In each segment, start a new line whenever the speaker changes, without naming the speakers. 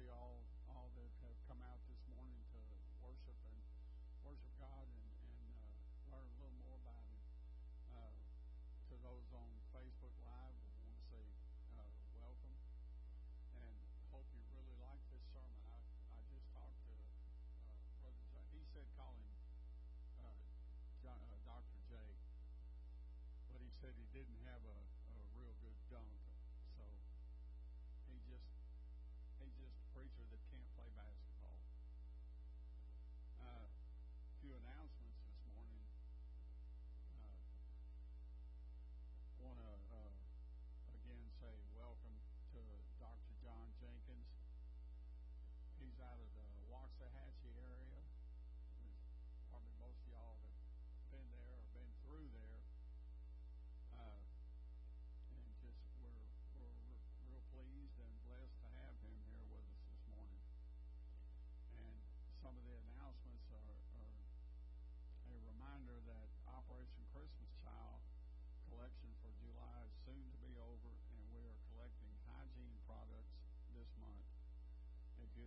see all all that have come out this morning to worship and worship God and and uh, learn a little more about Him. Uh, to those on Facebook Live, we want to say uh, welcome and hope you really like this sermon. I I just talked to uh, Brother Jay. He said call him uh, John, uh, Dr. J, but he said he didn't have preacher that can't play basketball. Uh, a few announcements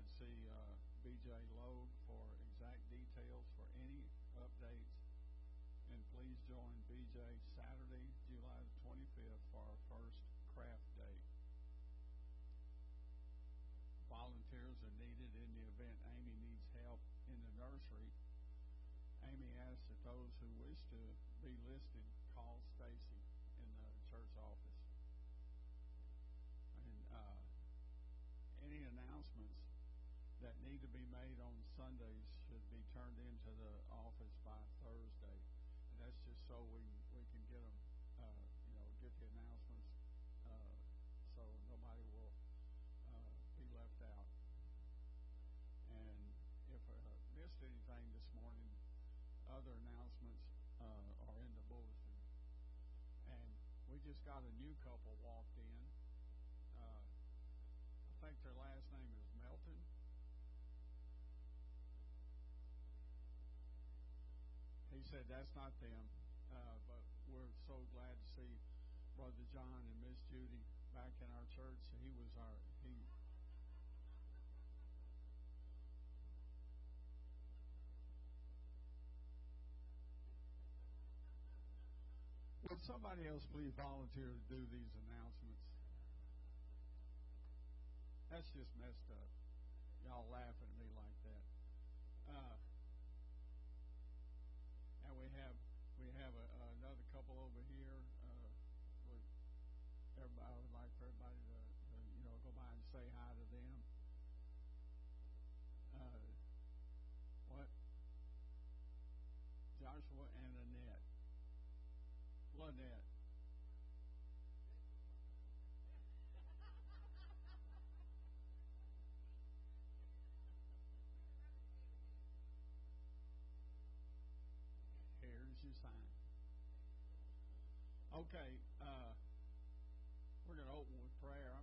You'd see uh, BJ Logue for exact details for any updates, and please join BJ Saturday, July the 25th for our first craft day. Volunteers are needed in the event Amy needs help in the nursery. Amy asks that those who wish to be listed call Stacy in the church office. And uh, any announcements that need to be made on Sundays should be turned into the office by Thursday, and that's just so we we can get them, uh, you know, get the announcements, uh, so nobody will uh, be left out. And if I missed anything this morning, other announcements uh, are in the bulletin. And we just got a new couple walked in. Uh, I think their last name is Melton. He said that's not them, uh, but we're so glad to see Brother John and Miss Judy back in our church. He was our he Would somebody else please volunteer to do these announcements? That's just messed up. Y'all laughing Lynette. Here's your sign. Okay, uh, we're going to open with prayer. I'm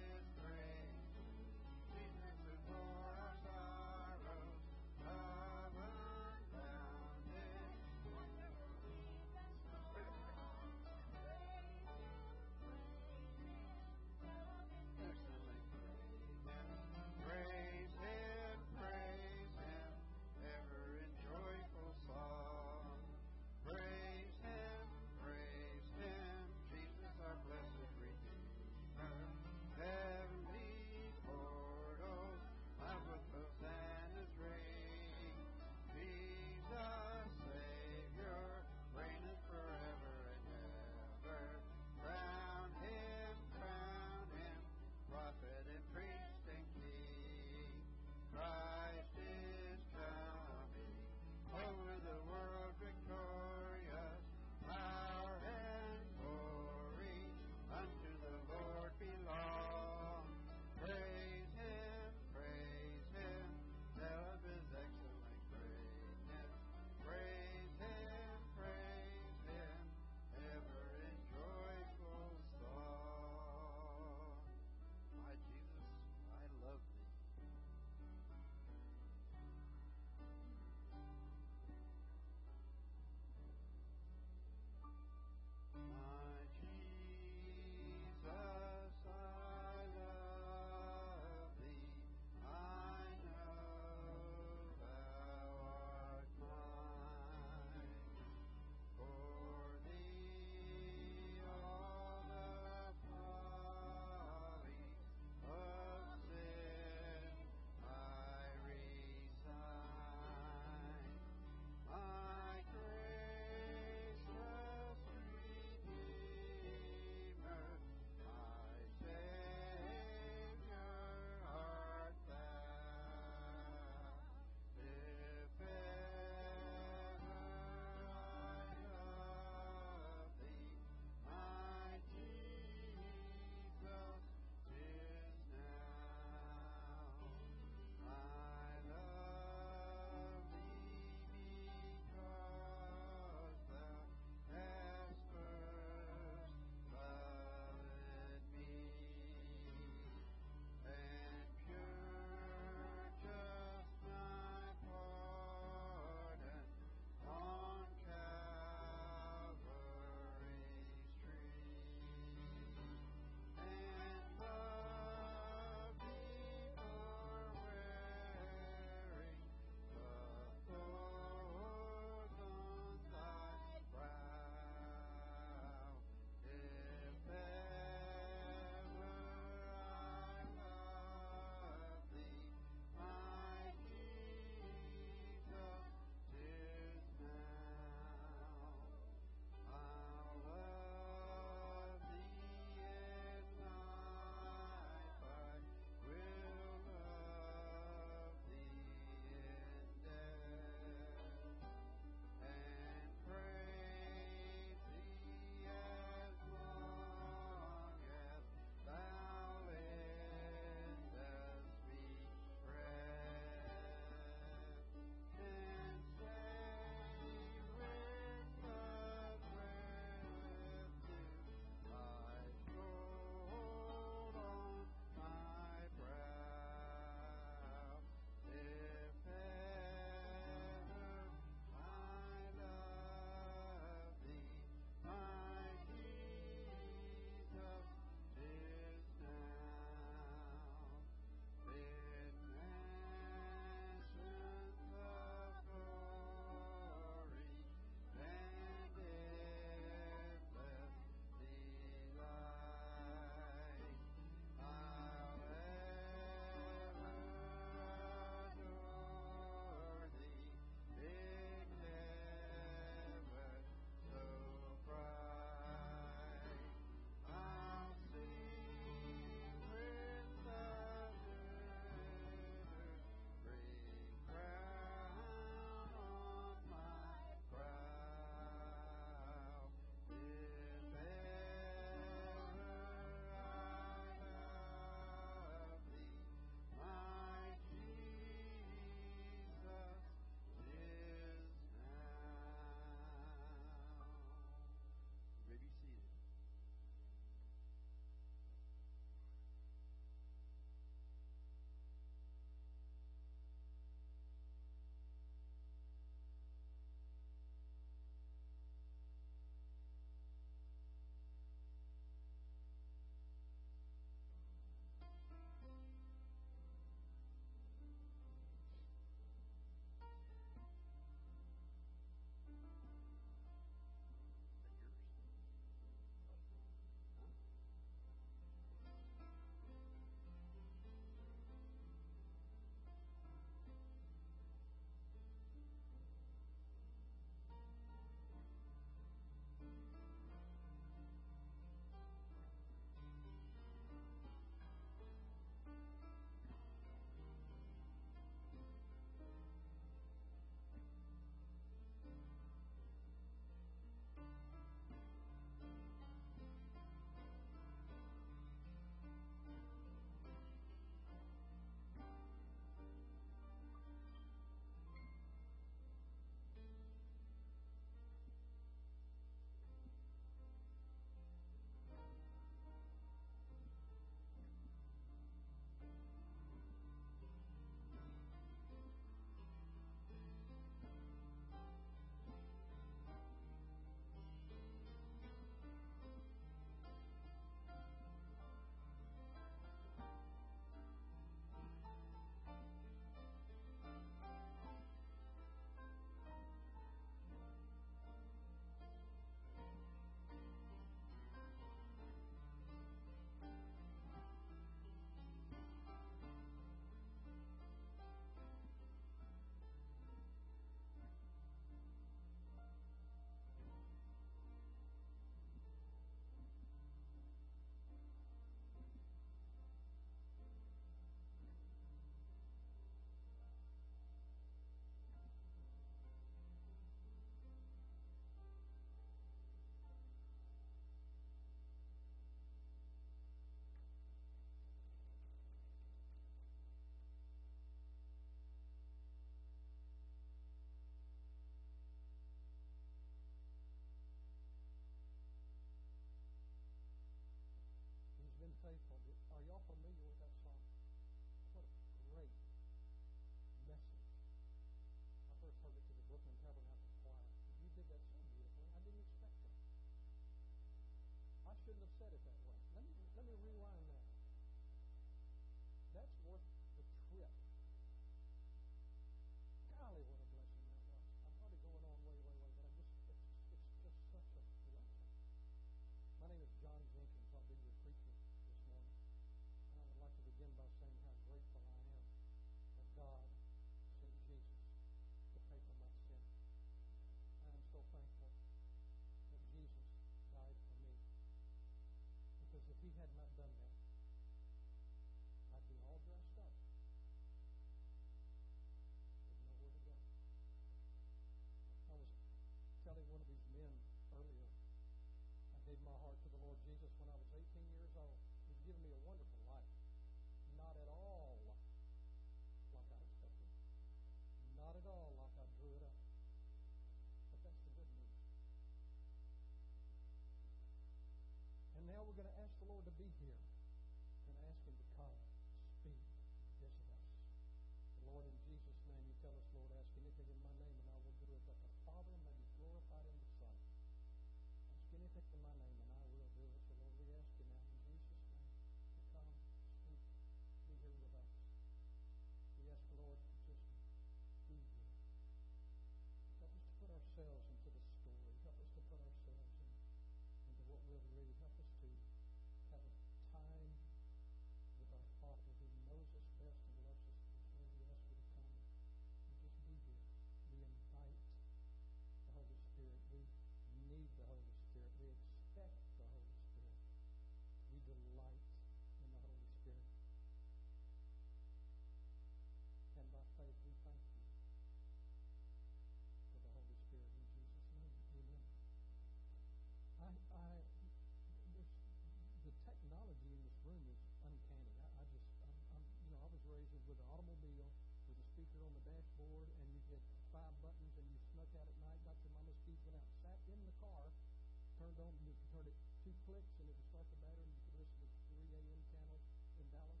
turned on, you could turn it two clicks and it would start the battery and you could listen to the 3 a.m. channel in Dallas.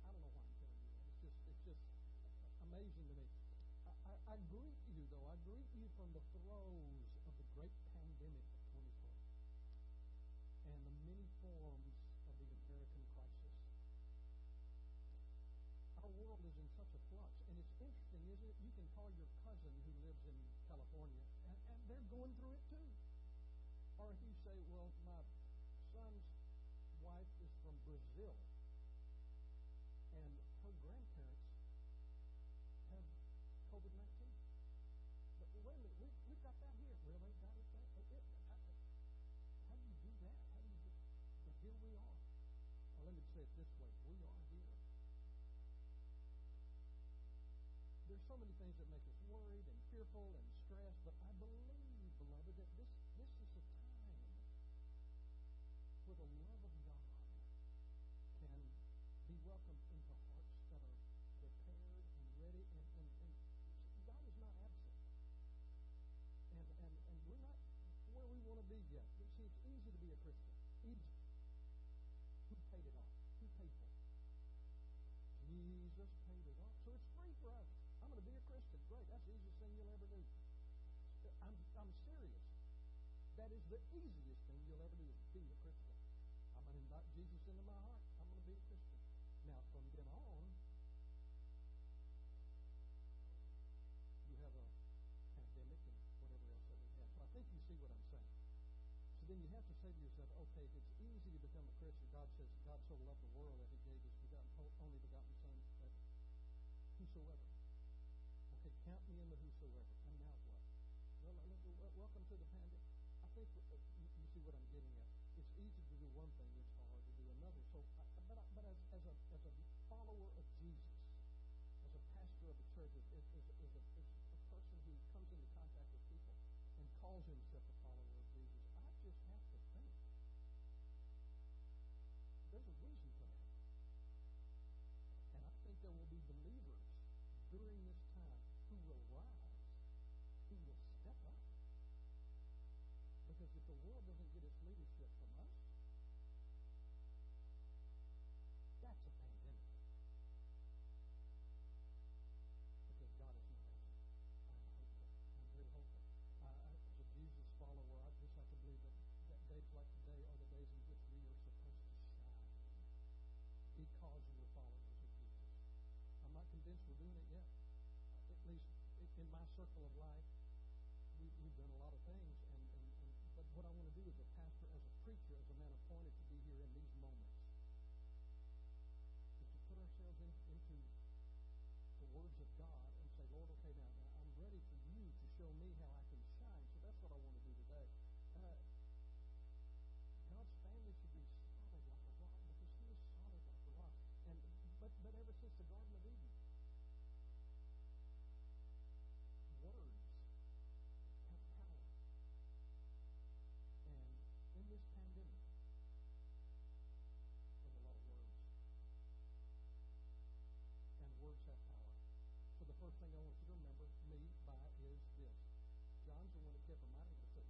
I don't know why I'm telling you that. It's just, it's just amazing to me. I, I, I greet you, though. I greet you from the throes of the great pandemic of 2020 and the many forms of the American crisis. Our world is in such a flux, and it's interesting, isn't it? You can call your cousin who lives in California, and, and they're going through it too. Or you say, well, my son's wife is from Brazil, and her grandparents have COVID 19. But wait a minute, we, we've got that here. Really? Got it? That, oh, it, how, do you do that? How do you do But here we are. Well, let me say it this way we are here. There's so many things that make us worried and fearful and stressed, but I believe, beloved, that this, this is a where the love of God can be welcomed into hearts that are prepared and ready, and, and, and God is not absent. And, and, and we're not where we want to be yet. You see, it's easy to be a Christian. Easy. Who paid it off? Who paid for it? Jesus paid it off. So it's free for us. I'm going to be a Christian. Great. That's the easiest thing you'll ever do. I'm, I'm serious. That is the easiest thing you'll ever do is be a Christian. Invite Jesus into my heart. I'm going to be a Christian. Now, from then on, you have a pandemic and whatever else that we have. So I think you see what I'm saying. So then you have to say to yourself, okay, if it's easy to become a Christian, God says, God so loved the world that he gave his begotten, only begotten Son, that whosoever. Okay, count me in the whosoever. And now what? Well, welcome to the pandemic. I think uh, you see what I'm getting at. Easy to do one thing; it's hard to do another. So, uh, but but as, as a as a follower of Jesus, as a pastor of a church, as, as, as, a, as a person who comes into contact with people and calls himself a follower of Jesus, I just have to think there's a reason for that, and I think there will be believers during this time who will rise, who will step up. Because if the world doesn't get its leadership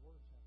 Words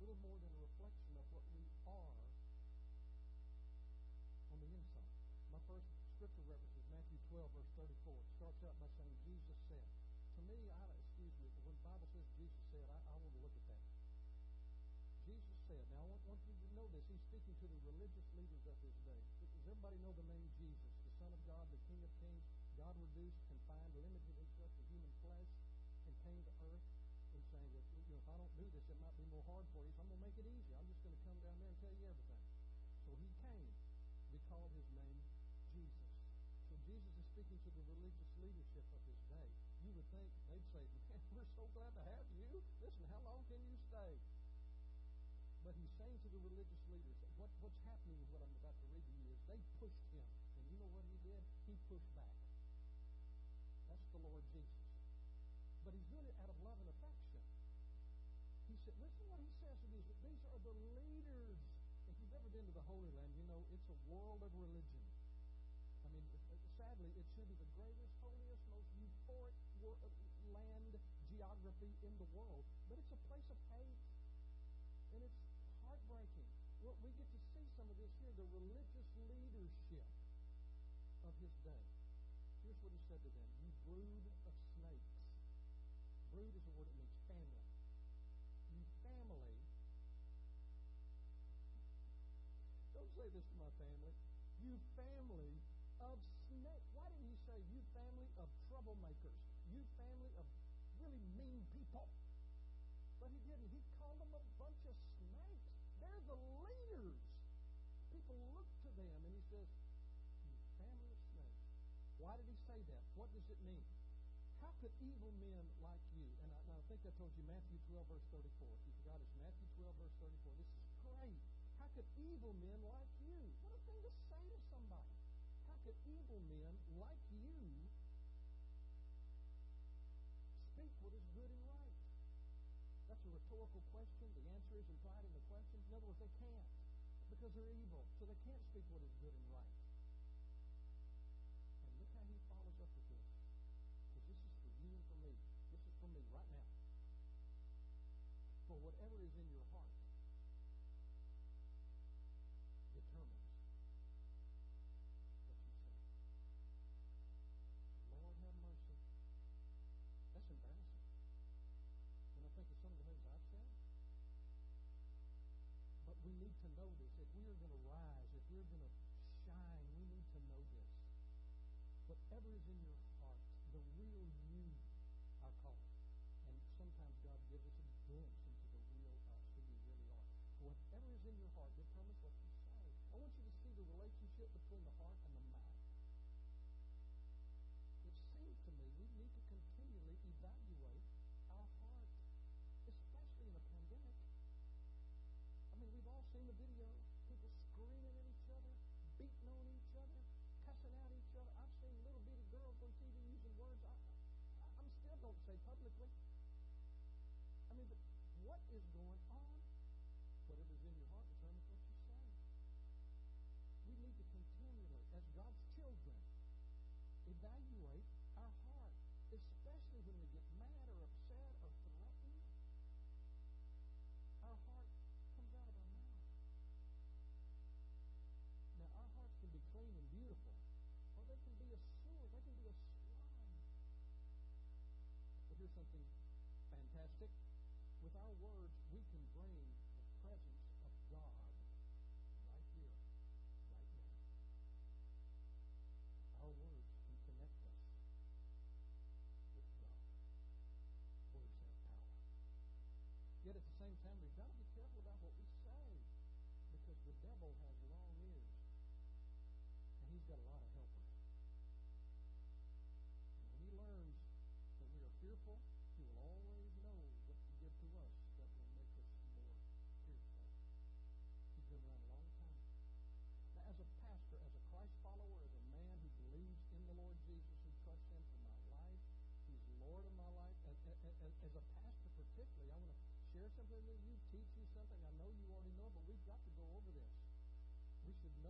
little more than a reflection of what we are on the inside. My first scripture reference is Matthew 12, verse 34. It starts out by saying, Jesus said. To me, I, excuse me, but when the Bible says Jesus said, I, I want to look at that. Jesus said, now I want, want you to know this. He's speaking to the religious leaders of his day. Does everybody know the name Jesus, the Son of God, the King of Kings, God reduced, confined, limited if I don't do this, it might be more hard for you, so I'm going to make it easy. I'm just going to come down there and tell you everything. So he came. We called his name Jesus. So Jesus is speaking to the religious leadership of his day. You would think they'd say, man, we're so glad to have you. Listen, how long can you stay? But he's saying to the religious leaders, what, what's happening with what I'm about to read to you is they pushed him. And you know what he did? He pushed back. That's the Lord Jesus. But he's doing it out of love and affection. Said, listen what he says to these. These are the leaders. If you've ever been to the Holy Land, you know it's a world of religion. I mean, sadly, it should be the greatest, holiest, most euphoric land geography in the world. But it's a place of hate. And it's heartbreaking. Well, we get to see some of this here, the religious leadership of his day. Here's what he said to them You brood of snakes. Brood is a word that means say this to my family. You family of snakes. Why didn't he say you family of troublemakers? You family of really mean people. But he didn't. He called them a bunch of snakes. They're the leaders. People look to them and he says, You family of snakes. Why did he say that? What does it mean? How could evil men like you, and I, and I think I told you Matthew 12, verse 34. If you forgot, it's Matthew 12, verse 34. This is could evil men like you? What a thing to say to somebody. How could evil men like you speak what is good and right? That's a rhetorical question. The answer is implied in the question. In other words, they can't because they're evil, so they can't speak what is good and right. In your heart, the real you, I call it. And sometimes God gives us a glimpse into the real us, who we really are. Whatever is in your heart determines what you say. I want you to see the relationship between the heart is going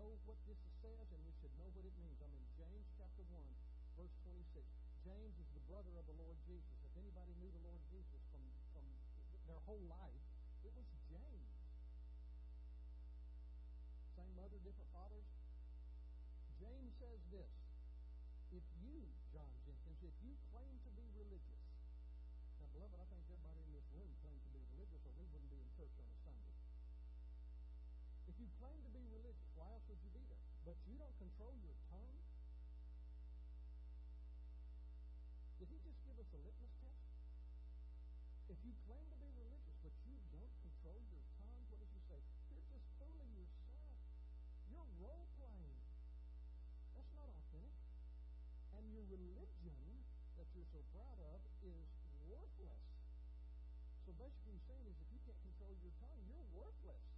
this says, and we should know what it means. I'm in James chapter 1, verse 26. James is the brother of the Lord Jesus. If anybody knew the Lord Jesus from, from their whole life, it was James. Same mother, different fathers. James says this If you, John Jenkins, if you claim to be religious, now, beloved, I think everybody in this room claims to be religious, or we wouldn't be in church on a Sunday. You claim to be religious, why else would you be there? But you don't control your tongue? Did he just give us a litmus test? If you claim to be religious, but you don't control your tongue, what does he say? You're just fooling yourself. You're role playing. That's not authentic. And your religion that you're so proud of is worthless. So basically, he's saying is if you can't control your tongue, you're worthless.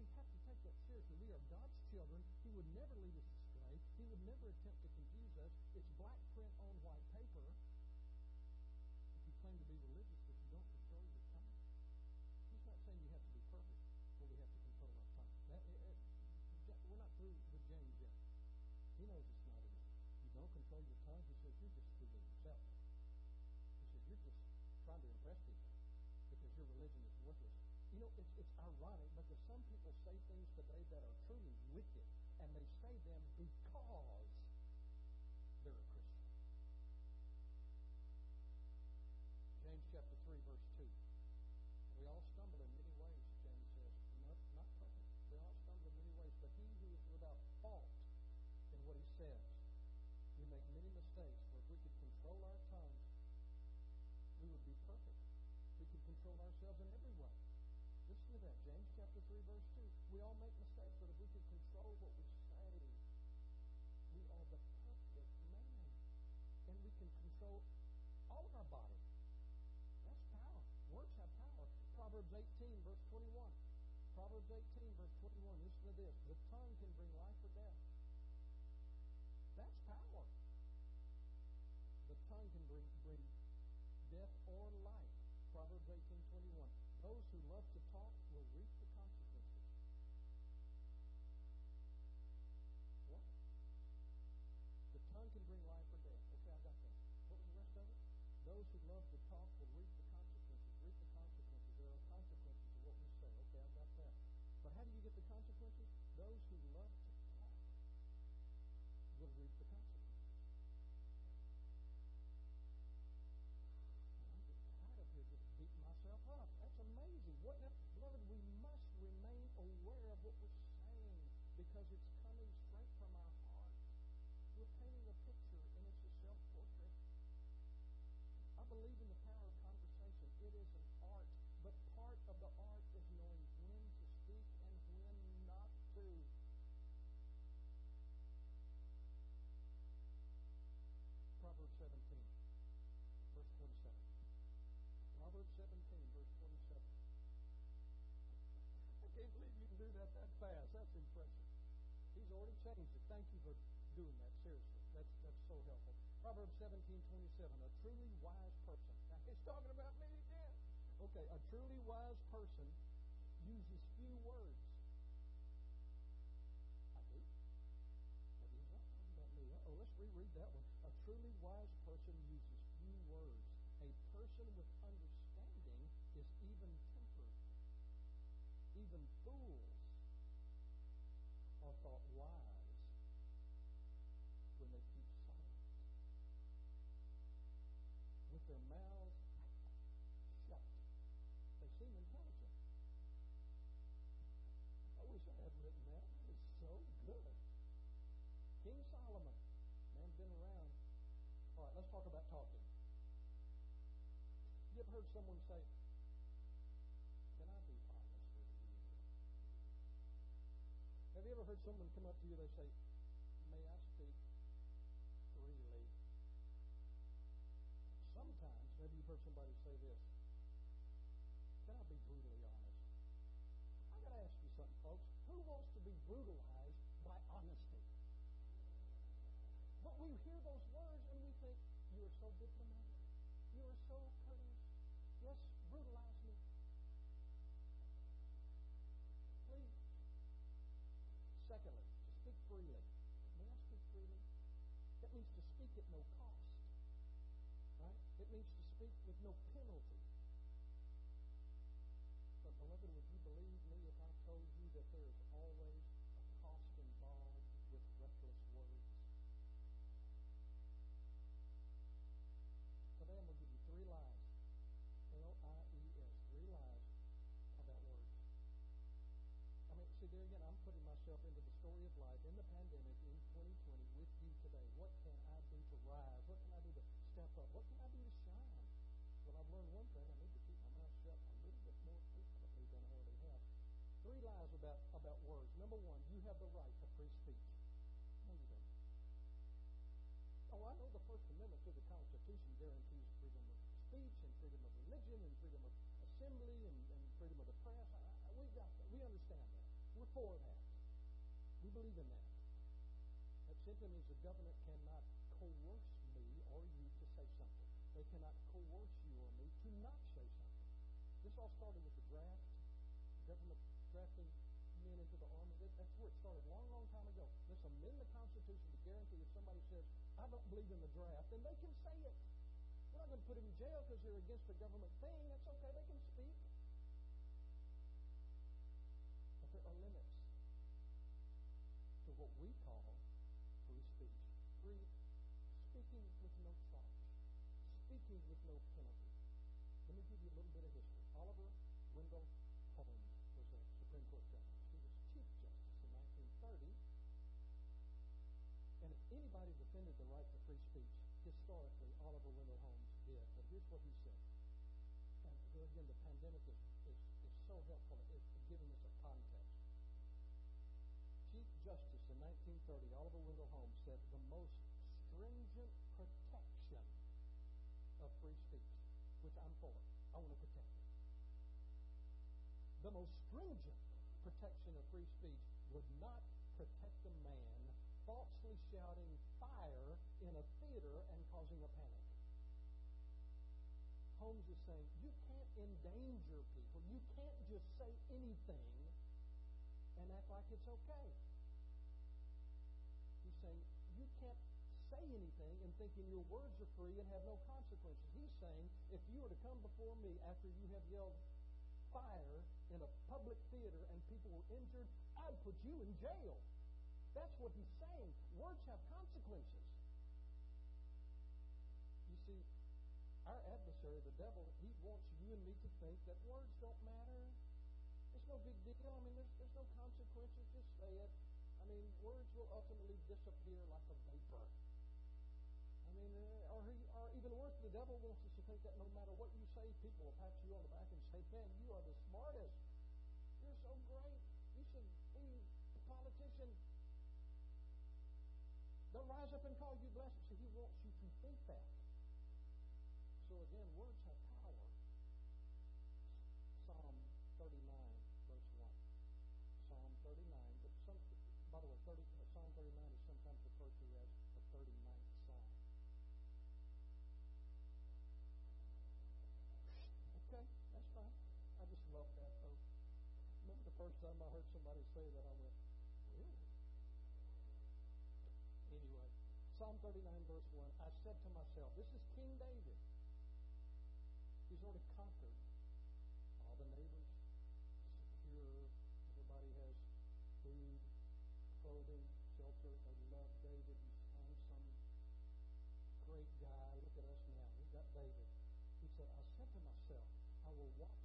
We have to take that seriously. We are God's children. He would never lead us astray. He would never attempt to confuse us. It's black print on white paper. If you claim to be religious, but you don't control your tongue, he's not saying you have to be perfect, but we have to control our tongue. That, eh, eh, it, it, we're not through with James yet. He knows it's not enough. You don't control your tongue. He says you're just fooling yourself. He says you're just trying to impress people because your religion is. You know, it's, it's ironic because some people say things today that are truly wicked, and they say them because they're a Christian. James chapter 3, verse 2. We all stumble in many ways, James says. Not, not perfect. We all stumble in many ways, but he who is without fault in what he says. We make many mistakes, for if we could control our tongues, we would be perfect. We could control ourselves in every to that. James chapter 3, verse 2. We all make mistakes, but if we could control what we say, we are the perfect man. And we can control all of our body. That's power. Words have power. Proverbs 18, verse 21. Proverbs 18, verse 21. Listen to this. The tongue can bring life or death. That's power. The tongue can bring, bring death or life. Proverbs 18, 21. Those who love to talk Proverbs 17, 27. A truly wise person. Now, he's talking about me again. Okay, a truly wise person uses few words. I do. But he's not talking about me. Oh, let's reread that one. A truly wise person uses few words. A person with understanding is even tempered. Even fools are thought wise heard someone say, Can I be honest with you? Have you ever heard someone come up to you, they say, May I speak freely? Sometimes, maybe you've heard somebody say this, Can I be brutally honest? I got to ask you something, folks. Who wants to be brutalized by honesty? But we hear those words and we think, You are so diplomatic. You are so just brutalize me. Please. Secondly, to speak freely. May I speak freely? That means to speak at no cost. Right? It means to speak with no penalty. Learned one thing. I need to keep my mouth shut a little bit more frequently than I already have. Three lies about, about words. Number one, you have the right to free speech. No, you don't. Oh, I know the First Amendment to the Constitution guarantees freedom of speech and freedom of religion and freedom of assembly and, and freedom of the press. I, I, we got that. We understand that. We're for that. We believe in that. That simply means the government cannot coerce me or you to say something. They cannot coerce not say something. This all started with the draft, government drafting men into the army. That's where it started a long, long time ago. Let's amend the Constitution to guarantee if somebody says, I don't believe in the draft, then they can say it. We're not going to put them in jail because they're against a government thing. That's okay. They can speak. But there are limits to what we call free speech. Free speaking with no charge. Speaking with no penalty. Me give you a little bit of history. Oliver Wendell Holmes was a Supreme Court justice. He was Chief Justice in 1930. And if anybody defended the right to free speech, historically, Oliver Wendell Holmes did. But here's what he said. And again, the pandemic is, is, is so helpful at giving us a context. Chief Justice in 1930, Oliver Wendell Holmes, said the most stringent protection of free speech, which I'm for. I want to protect it. The most stringent protection of free speech would not protect a man falsely shouting fire in a theater and causing a panic. Holmes is saying you can't endanger people. You can't just say anything and act like it's okay. Say anything and thinking your words are free and have no consequences. He's saying if you were to come before me after you have yelled fire in a public theater and people were injured, I'd put you in jail. That's what he's saying. Words have consequences. You see, our adversary, the devil, he wants you and me to think that words don't matter. It's no big deal. I mean, there's, there's no consequences. Just say it. I mean, words will ultimately disappear like a vapor. Mean, uh, or, or even worse, the devil wants us to think that no matter what you say, people will pat you on the back and say, man, you are the smartest. You're so great. You should be a politician. They'll rise up and call you blessed. So he wants you to think that. So again, words first time I heard somebody say that, I went, really? Anyway, Psalm 39, verse 1. I said to myself, this is King David. He's already conquered all the neighbors, secure. Everybody has food, clothing, shelter. They love David. He's handsome, great guy. Look at us now. We've got David. He said, I said to myself, I will watch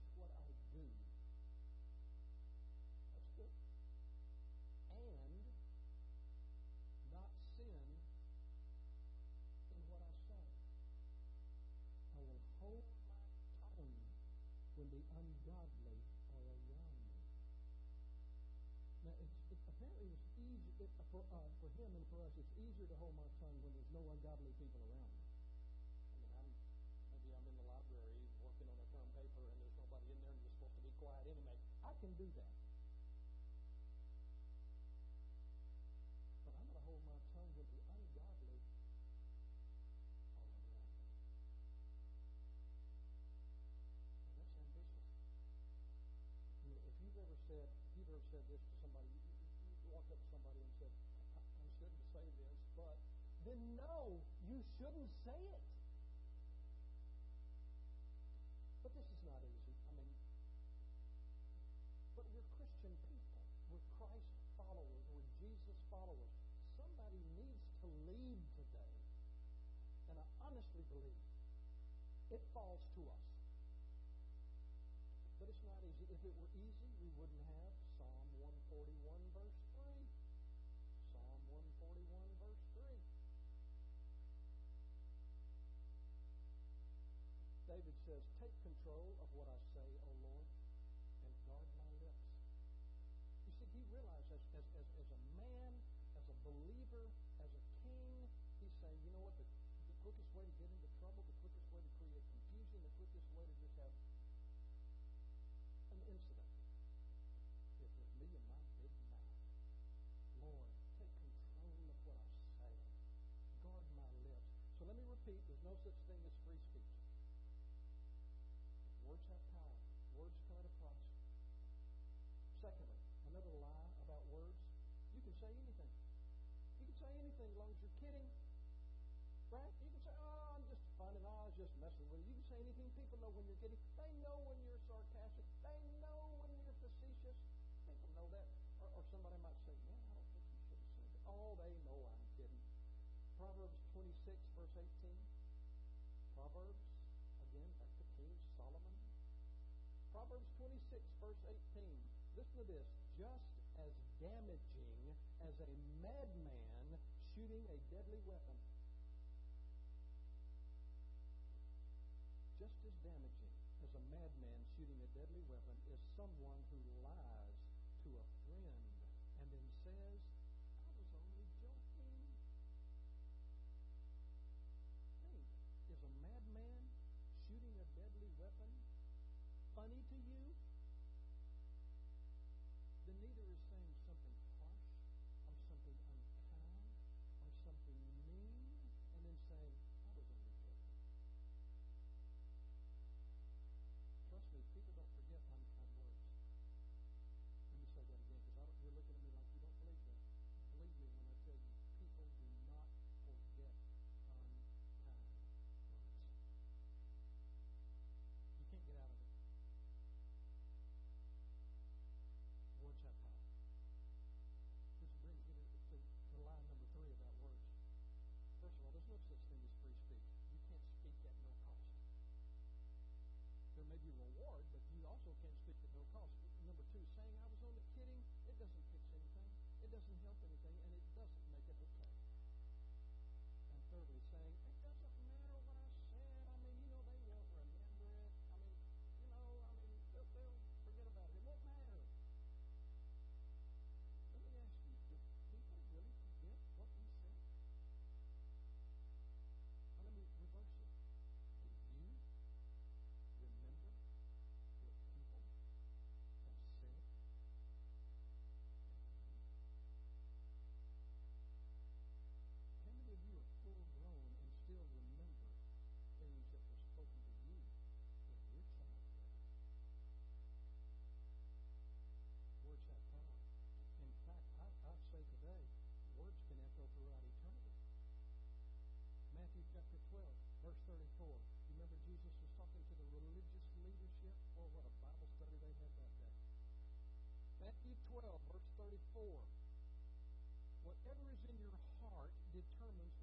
for, uh, for him and for us. It's easier to hold my tongue when there's no ungodly people around me. I mean, I'm maybe I'm in the library working on a term paper and there's nobody in there and you're supposed to be quiet anyway. I can do that. Then no, you shouldn't say it. But this is not easy. I mean, but we're Christian people. We're Christ followers. We're Jesus followers. Somebody needs to lead today. And I honestly believe it falls to us. But it's not easy. If it were easy, we wouldn't have David says, Take control of what I say, O Lord, and guard my lips. You see, he realized as, as, as, as a man, as a believer, as a king, he's saying, you know what, the, the quickest way to get into trouble, the quickest way to create confusion, the quickest way to just have say anything. You can say anything as long as you're kidding. Right? You can say, oh, I'm just funning. Oh, I was just messing with you. You can say anything. People know when you're kidding. They know when you're sarcastic. They know when you're facetious. People know that. Or, or somebody might say, man, I don't think you should have said that. Oh, they know I'm kidding. Proverbs 26, verse 18. Proverbs, again, back to King Solomon. Proverbs 26, verse 18. Listen to this. Just as damaging as a madman shooting a deadly weapon. Just as damaging as a madman shooting a deadly weapon is someone who lies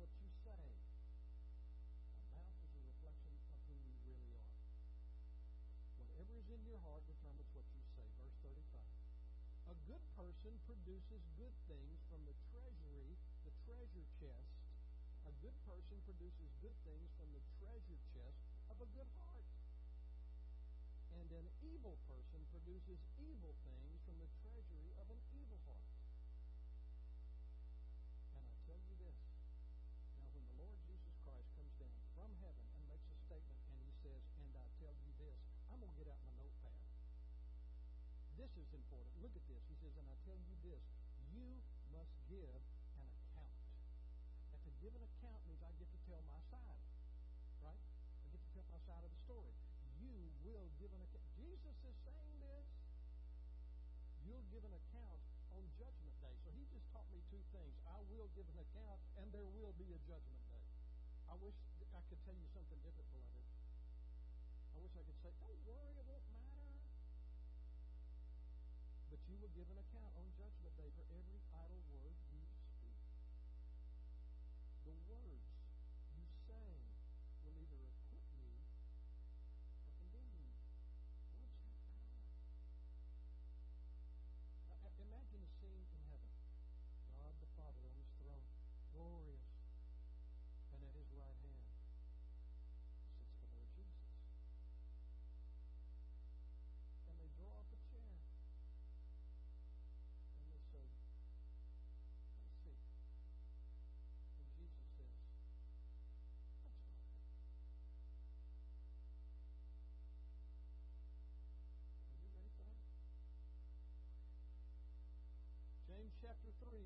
what you say. Our mouth is a reflection of who we really are. Whatever is in your heart determines what you say. Verse 35. A good person produces good things from the treasury, the treasure chest. A good person produces good things from the treasure chest of a good heart. And an evil person produces evil things from the treasury of an evil heart. This is important. Look at this. He says, And I tell you this, you must give an account. And to give an account means I get to tell my side. Right? I get to tell my side of the story. You will give an account. Jesus is saying this. You'll give an account on Judgment Day. So he just taught me two things. I will give an account, and there will be a judgment day. I wish I could tell you something different, beloved. I wish I could say, don't worry, won't you will give an account on Judgment Day for every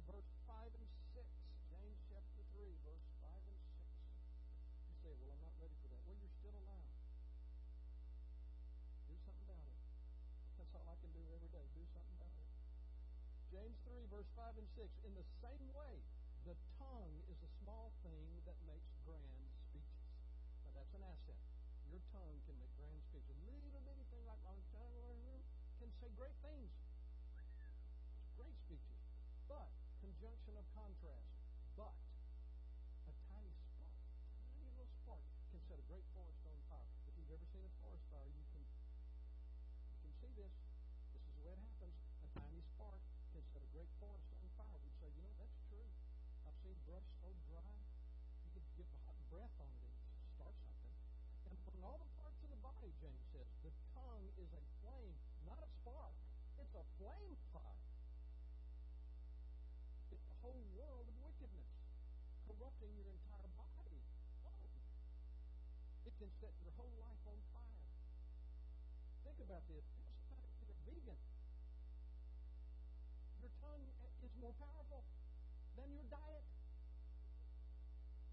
verse 5 and 6. James chapter 3, verse 5 and 6. You say, Well, I'm not ready for that. Well, you're still alive. Do something about it. That's all I can do every day. Do something about it. James 3, verse 5 and 6. In the same way, the tongue is a small thing that makes grand speeches. Now, that's an asset. Your tongue can make grand speeches. A little bitty thing like my tongue can say great things. Great speeches. But, conjunction of contrast. But, a tiny spark, a tiny little spark, can set a great forest on fire. If you've ever seen a forest fire, you can you can see this. This is the way it happens. A tiny spark can set a great forest on fire. We'd say, you know, that's true. I've seen brush so dry, you could a hot breath on it whole world of wickedness, corrupting your entire body. Oh. It can set your whole life on fire. Think about this. If you're vegan. Your tongue is more powerful than your diet.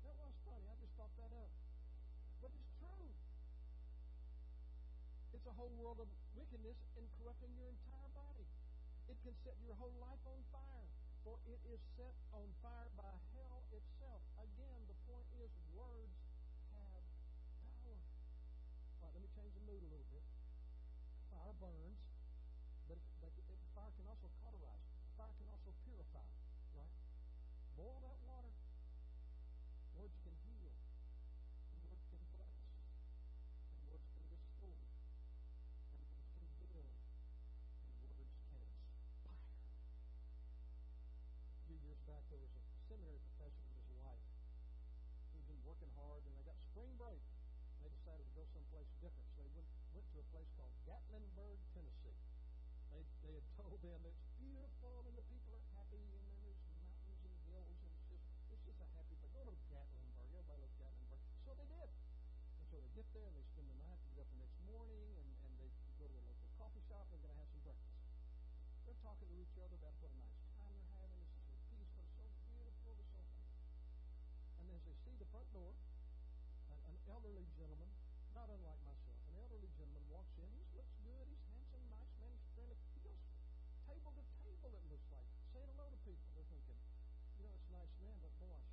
That was funny. I just thought that up. But it's true. It's a whole world of wickedness and corrupting your entire body. It can set your whole life on fire, for it is set on fire by hell itself. Again, the point is words have power. All right, let me change the mood a little bit. Fire burns, but, but it, fire can also cauterize. Fire can also purify, right? Boil that water. Words can Gatlinburg, Tennessee. They, they had told them it's beautiful and the people are happy, and there's mountains and hills, and it's just it's just a happy place. Go to Gatlinburg. Everybody loves Gatlinburg. So they did. And so they get there and they spend the night, they get up the next morning, and, and they go to a local coffee shop and they're going to have some breakfast. They're talking to each other about what a nice time they're having. This is so peaceful, so beautiful, they're so happy. And as they see the front door, an, an elderly gentleman, not unlike myself, an elderly gentleman walks in. He nice but boy, I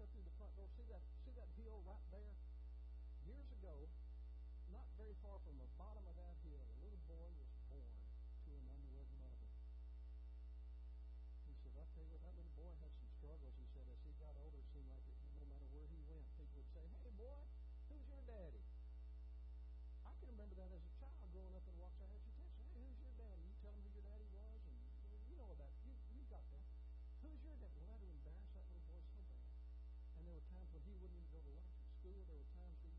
go through the front door. See that see that hill right there? Years ago, not very far from the bottom of that hill, a little boy was born to an unwed mother. He said, I tell you what, that little boy had some struggles. He said, as he got older, it seemed like it, no matter where he went, people would say, Hey boy, who's your daddy? I can remember that as a child growing up in Waukesha. How'd you? Hey, who's your daddy? You tell him who your daddy was, and you know about You you got that. Who's your daddy? Well, school. There were times that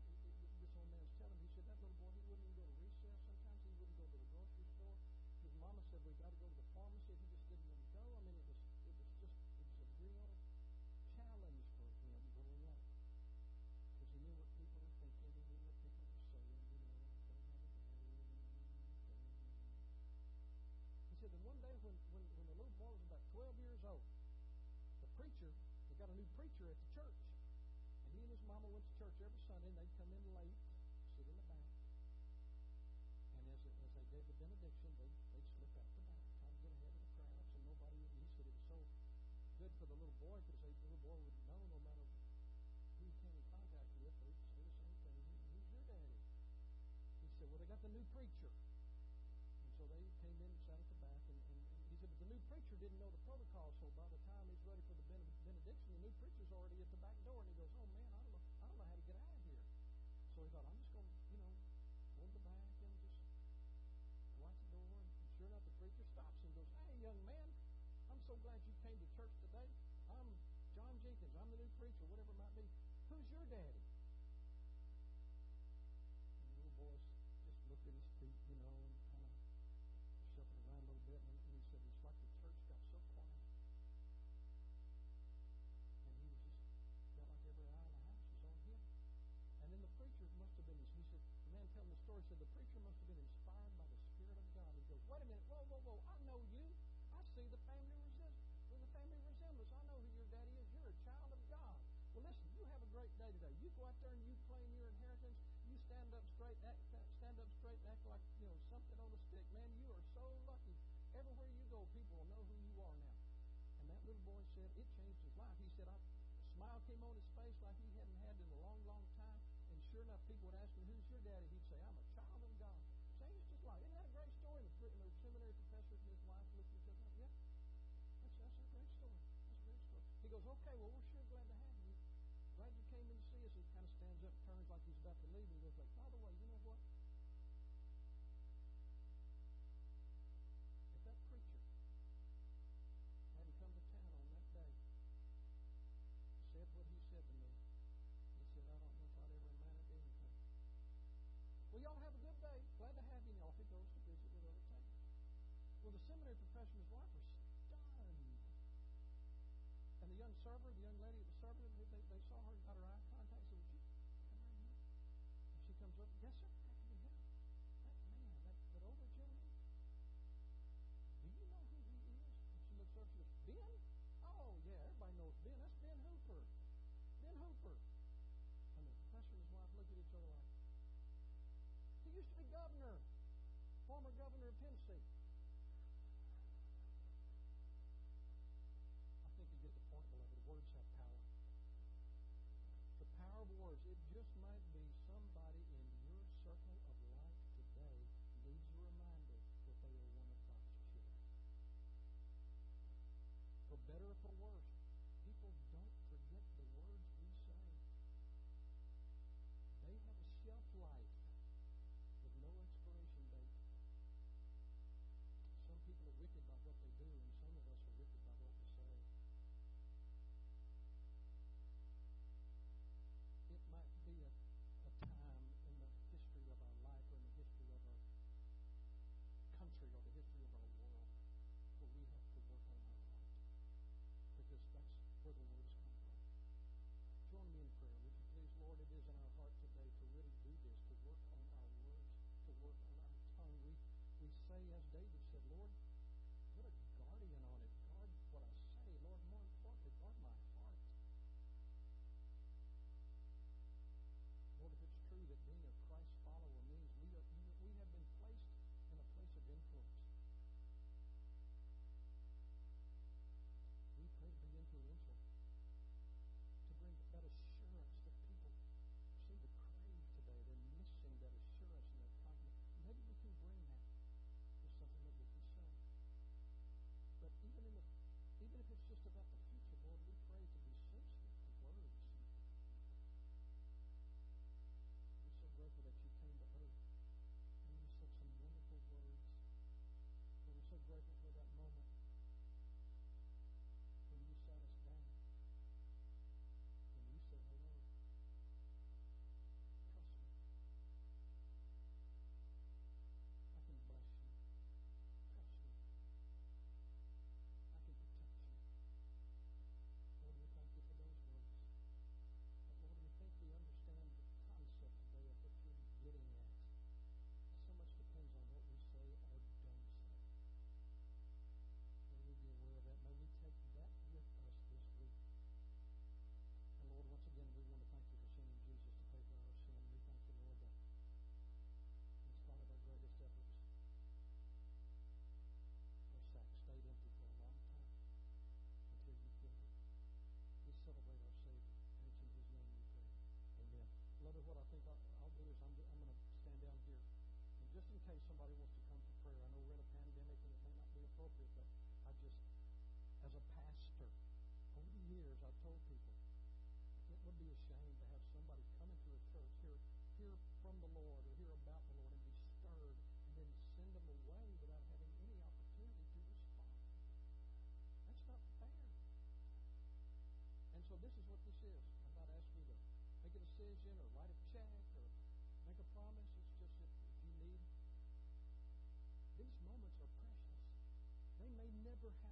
this old man was telling me, he said, that little boy, he wouldn't even go to recess. Sometimes he wouldn't go to the grocery store. His mama said, we've got to go to the service Sunday, in, they'd come in late. he thought, I'm just going to, you know, hold the back and just watch the door. And sure enough, the preacher stops and goes, Hey, young man, I'm so glad you came to church today. I'm John Jenkins. I'm the new preacher, whatever it might be. Who's your daddy? little boy said it changed his life. He said, I, a smile came on his face like he hadn't had in a long, long time. And sure enough, people would ask him, who's your daddy? He'd say, I'm a child of God. Changed his life. Isn't that a great story? And the, and the seminary professor and his wife looked at each other yeah, that's, that's a great story. That's a great story. He goes, okay, well, we're sure glad to have you. Glad you came in to see us. He kind of stands up, turns like he's about to leave, and he goes like, Father, wherever the the Word. Have